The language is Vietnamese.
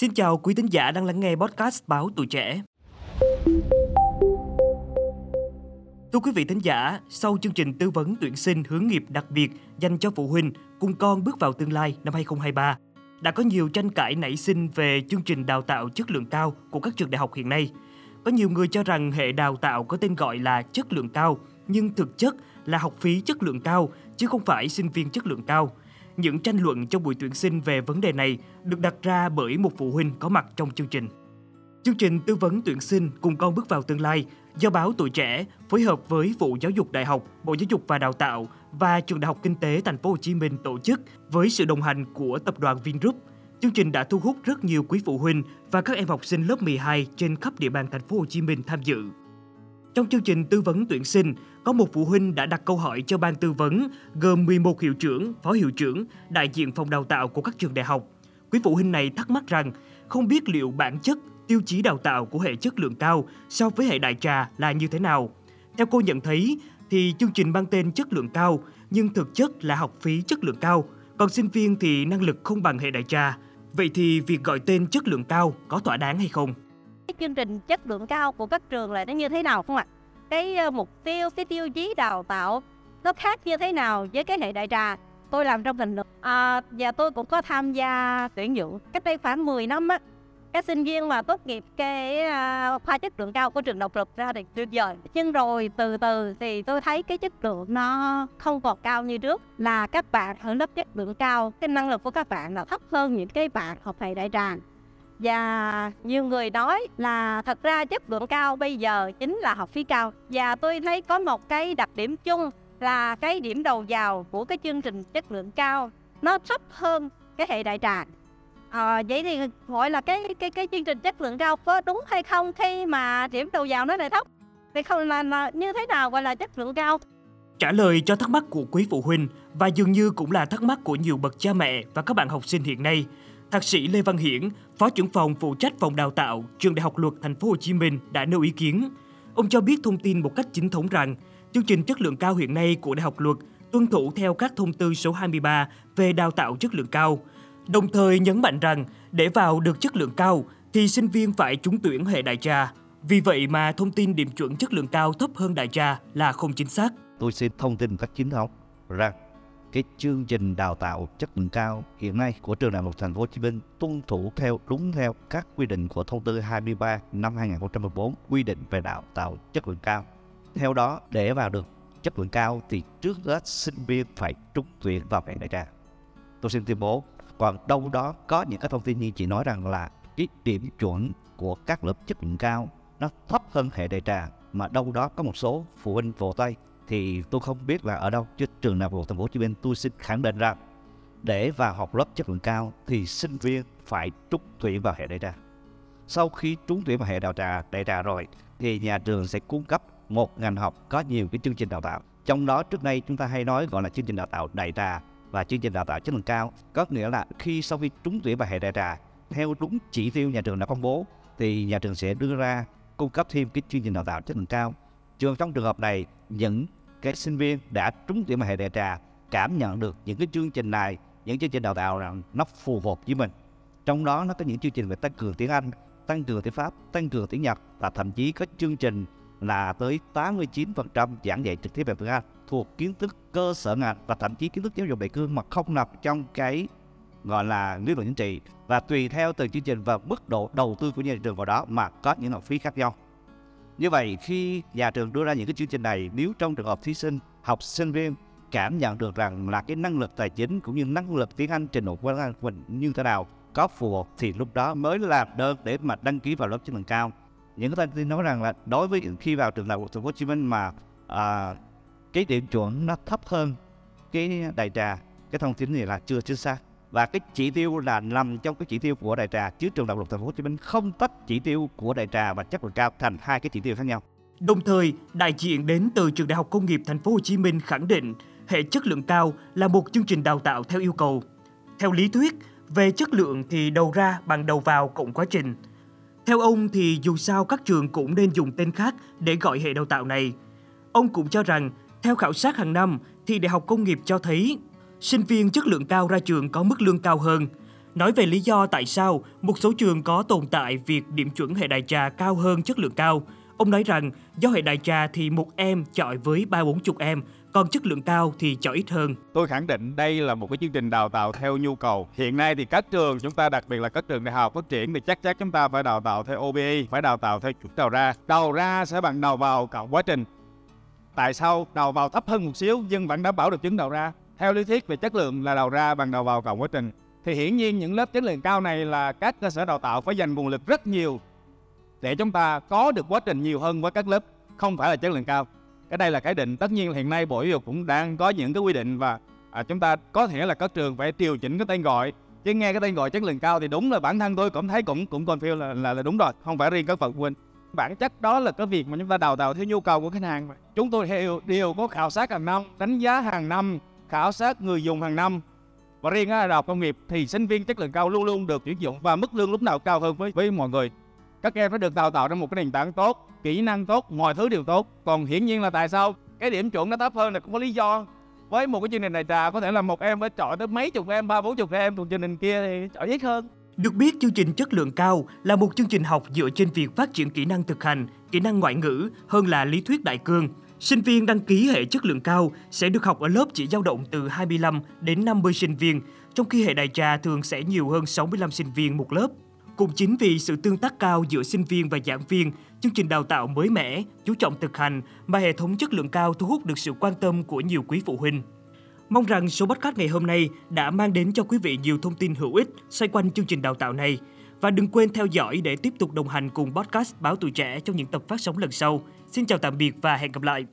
Xin chào quý thính giả đang lắng nghe podcast Báo Tuổi Trẻ. Thưa quý vị thính giả, sau chương trình tư vấn tuyển sinh hướng nghiệp đặc biệt dành cho phụ huynh cùng con bước vào tương lai năm 2023, đã có nhiều tranh cãi nảy sinh về chương trình đào tạo chất lượng cao của các trường đại học hiện nay. Có nhiều người cho rằng hệ đào tạo có tên gọi là chất lượng cao, nhưng thực chất là học phí chất lượng cao chứ không phải sinh viên chất lượng cao. Những tranh luận trong buổi tuyển sinh về vấn đề này được đặt ra bởi một phụ huynh có mặt trong chương trình. Chương trình tư vấn tuyển sinh cùng con bước vào tương lai do báo Tuổi Trẻ phối hợp với Vụ Giáo dục Đại học, Bộ Giáo dục và Đào tạo và Trường Đại học Kinh tế Thành phố Hồ Chí Minh tổ chức với sự đồng hành của tập đoàn Vingroup. Chương trình đã thu hút rất nhiều quý phụ huynh và các em học sinh lớp 12 trên khắp địa bàn Thành phố Hồ Chí Minh tham dự. Trong chương trình tư vấn tuyển sinh, có một phụ huynh đã đặt câu hỏi cho ban tư vấn gồm 11 hiệu trưởng, phó hiệu trưởng, đại diện phòng đào tạo của các trường đại học. Quý phụ huynh này thắc mắc rằng không biết liệu bản chất, tiêu chí đào tạo của hệ chất lượng cao so với hệ đại trà là như thế nào. Theo cô nhận thấy thì chương trình mang tên chất lượng cao nhưng thực chất là học phí chất lượng cao, còn sinh viên thì năng lực không bằng hệ đại trà. Vậy thì việc gọi tên chất lượng cao có thỏa đáng hay không? Cái chương trình chất lượng cao của các trường là nó như thế nào không ạ? Cái ờ, mục tiêu, cái tiêu chí đào tạo nó khác như thế nào với cái hệ đại trà? Tôi làm trong ngành luật à, và tôi cũng có tham gia tuyển dụng cách đây khoảng 10 năm á. Các sinh viên mà tốt nghiệp cái uh, khoa chất lượng cao của trường độc lập ra thì tuyệt vời. Nhưng rồi từ từ thì tôi thấy cái chất lượng nó không còn cao như trước. Là các bạn ở lớp chất lượng cao, cái năng lực của các bạn là thấp hơn những cái bạn học hệ đại trà và nhiều người nói là thật ra chất lượng cao bây giờ chính là học phí cao. Và tôi thấy có một cái đặc điểm chung là cái điểm đầu vào của cái chương trình chất lượng cao nó thấp hơn cái hệ đại trà. À, vậy thì gọi là cái cái cái chương trình chất lượng cao có đúng hay không khi mà điểm đầu vào nó lại thấp? Thì không là, là như thế nào gọi là chất lượng cao? Trả lời cho thắc mắc của quý phụ huynh và dường như cũng là thắc mắc của nhiều bậc cha mẹ và các bạn học sinh hiện nay. Thạc sĩ Lê Văn Hiển, Phó trưởng phòng phụ trách phòng đào tạo Trường Đại học Luật Thành phố Hồ Chí Minh đã nêu ý kiến. Ông cho biết thông tin một cách chính thống rằng chương trình chất lượng cao hiện nay của Đại học Luật tuân thủ theo các thông tư số 23 về đào tạo chất lượng cao. Đồng thời nhấn mạnh rằng để vào được chất lượng cao thì sinh viên phải trúng tuyển hệ đại trà. Vì vậy mà thông tin điểm chuẩn chất lượng cao thấp hơn đại trà là không chính xác. Tôi xin thông tin một cách chính thống rằng cái chương trình đào tạo chất lượng cao hiện nay của trường đại học Thành phố Hồ Chí Minh tuân thủ theo đúng theo các quy định của thông tư 23 năm 2014 quy định về đào tạo chất lượng cao. Theo đó, để vào được chất lượng cao thì trước hết sinh viên phải trúng tuyển vào hệ đại trà. Tôi xin tuyên bố, còn đâu đó có những cái thông tin như chị nói rằng là cái điểm chuẩn của các lớp chất lượng cao nó thấp hơn hệ đại trà mà đâu đó có một số phụ huynh vỗ tay thì tôi không biết là ở đâu chứ trường nào của thành phố Hồ Chí Minh tôi xin khẳng định rằng để vào học lớp chất lượng cao thì sinh viên phải trúng tuyển vào hệ đại trà. Sau khi trúng tuyển vào hệ đào trà, đại trà rồi thì nhà trường sẽ cung cấp một ngành học có nhiều cái chương trình đào tạo. Trong đó trước nay chúng ta hay nói gọi là chương trình đào tạo đại trà và chương trình đào tạo chất lượng cao. Có nghĩa là khi sau khi trúng tuyển vào hệ đại trà theo đúng chỉ tiêu nhà trường đã công bố thì nhà trường sẽ đưa ra cung cấp thêm cái chương trình đào tạo chất lượng cao. Trường trong trường hợp này những các sinh viên đã trúng tuyển vào hệ đại trà, cảm nhận được những cái chương trình này, những chương trình đào tạo rằng nó phù hợp với mình trong đó nó có những chương trình về tăng cường tiếng Anh, tăng cường tiếng Pháp, tăng cường tiếng Nhật và thậm chí có chương trình là tới 89% giảng dạy trực tiếp về tiếng Anh thuộc kiến thức cơ sở ngành và thậm chí kiến thức giáo dục đại cương mà không nằm trong cái, gọi là, lý luận chính trị và tùy theo từng chương trình và mức độ đầu tư của nhà trường vào đó mà có những học phí khác nhau. Như vậy khi nhà trường đưa ra những cái chương trình này nếu trong trường hợp thí sinh, học sinh viên cảm nhận được rằng là cái năng lực tài chính cũng như năng lực tiếng Anh trình độ của mình như thế nào có phù hợp thì lúc đó mới làm đơn để mà đăng ký vào lớp chất lượng cao. Những cái thông tin nói rằng là đối với khi vào trường đại học Thành phố Hồ Chí Minh mà à, cái điểm chuẩn nó thấp hơn cái đại trà cái thông tin này là chưa chính xác và cái chỉ tiêu là nằm trong cái chỉ tiêu của đại trà chứ trường đại học thành phố Hồ Chí Minh không tách chỉ tiêu của đại trà và chất lượng cao thành hai cái chỉ tiêu khác nhau. Đồng thời, đại diện đến từ trường Đại học Công nghiệp Thành phố Hồ Chí Minh khẳng định hệ chất lượng cao là một chương trình đào tạo theo yêu cầu. Theo lý thuyết, về chất lượng thì đầu ra bằng đầu vào cộng quá trình. Theo ông thì dù sao các trường cũng nên dùng tên khác để gọi hệ đào tạo này. Ông cũng cho rằng, theo khảo sát hàng năm thì Đại học Công nghiệp cho thấy sinh viên chất lượng cao ra trường có mức lương cao hơn. Nói về lý do tại sao một số trường có tồn tại việc điểm chuẩn hệ đại trà cao hơn chất lượng cao, ông nói rằng do hệ đại trà thì một em chọi với ba bốn chục em, còn chất lượng cao thì chọi ít hơn. Tôi khẳng định đây là một cái chương trình đào tạo theo nhu cầu. Hiện nay thì các trường chúng ta đặc biệt là các trường đại học phát triển thì chắc chắn chúng ta phải đào tạo theo OBE, phải đào tạo theo chuẩn đầu ra. Đầu ra sẽ bằng đầu vào cả quá trình. Tại sao đầu vào thấp hơn một xíu nhưng vẫn đảm bảo được chứng đầu ra? Theo lý thuyết về chất lượng là đầu ra bằng đầu vào cộng quá trình. Thì hiển nhiên những lớp chất lượng cao này là các cơ sở đào tạo phải dành nguồn lực rất nhiều để chúng ta có được quá trình nhiều hơn với các lớp không phải là chất lượng cao. Cái đây là cái định tất nhiên hiện nay bộ giáo dục cũng đang có những cái quy định và à, chúng ta có thể là các trường phải điều chỉnh cái tên gọi. Chứ nghe cái tên gọi chất lượng cao thì đúng là bản thân tôi cũng thấy cũng cũng còn là, là là đúng rồi không phải riêng các bậc phụ huynh. Bản chất đó là cái việc mà chúng ta đào tạo theo nhu cầu của khách hàng chúng tôi đều đều có khảo sát hàng năm đánh giá hàng năm khảo sát người dùng hàng năm. Và riêng ở đại học công nghiệp thì sinh viên chất lượng cao luôn luôn được tuyển dụng và mức lương lúc nào cao hơn với với mọi người. Các em phải được đào tạo trong một cái nền tảng tốt kỹ năng tốt mọi thứ đều tốt. Còn hiển nhiên là tại sao cái điểm chuẩn nó thấp hơn là cũng có lý do. Với một cái chương trình này trà có thể là một em phải chọn tới mấy chục em ba bốn chục em còn chương trình kia thì chọn ít hơn. Được biết, chương trình chất lượng cao là một chương trình học dựa trên việc phát triển kỹ năng thực hành, kỹ năng ngoại ngữ hơn là lý thuyết đại cương. Sinh viên đăng ký hệ chất lượng cao sẽ được học ở lớp chỉ dao động từ 25 đến 50 sinh viên, trong khi hệ đại trà thường sẽ nhiều hơn 65 sinh viên một lớp. Cũng chính vì sự tương tác cao giữa sinh viên và giảng viên, chương trình đào tạo mới mẻ, chú trọng thực hành mà hệ thống chất lượng cao thu hút được sự quan tâm của nhiều quý phụ huynh. Mong rằng số podcast ngày hôm nay đã mang đến cho quý vị nhiều thông tin hữu ích xoay quanh chương trình đào tạo này. Và đừng quên theo dõi để tiếp tục đồng hành cùng podcast Báo Tuổi Trẻ trong những tập phát sóng lần sau. Xin chào tạm biệt và hẹn gặp lại!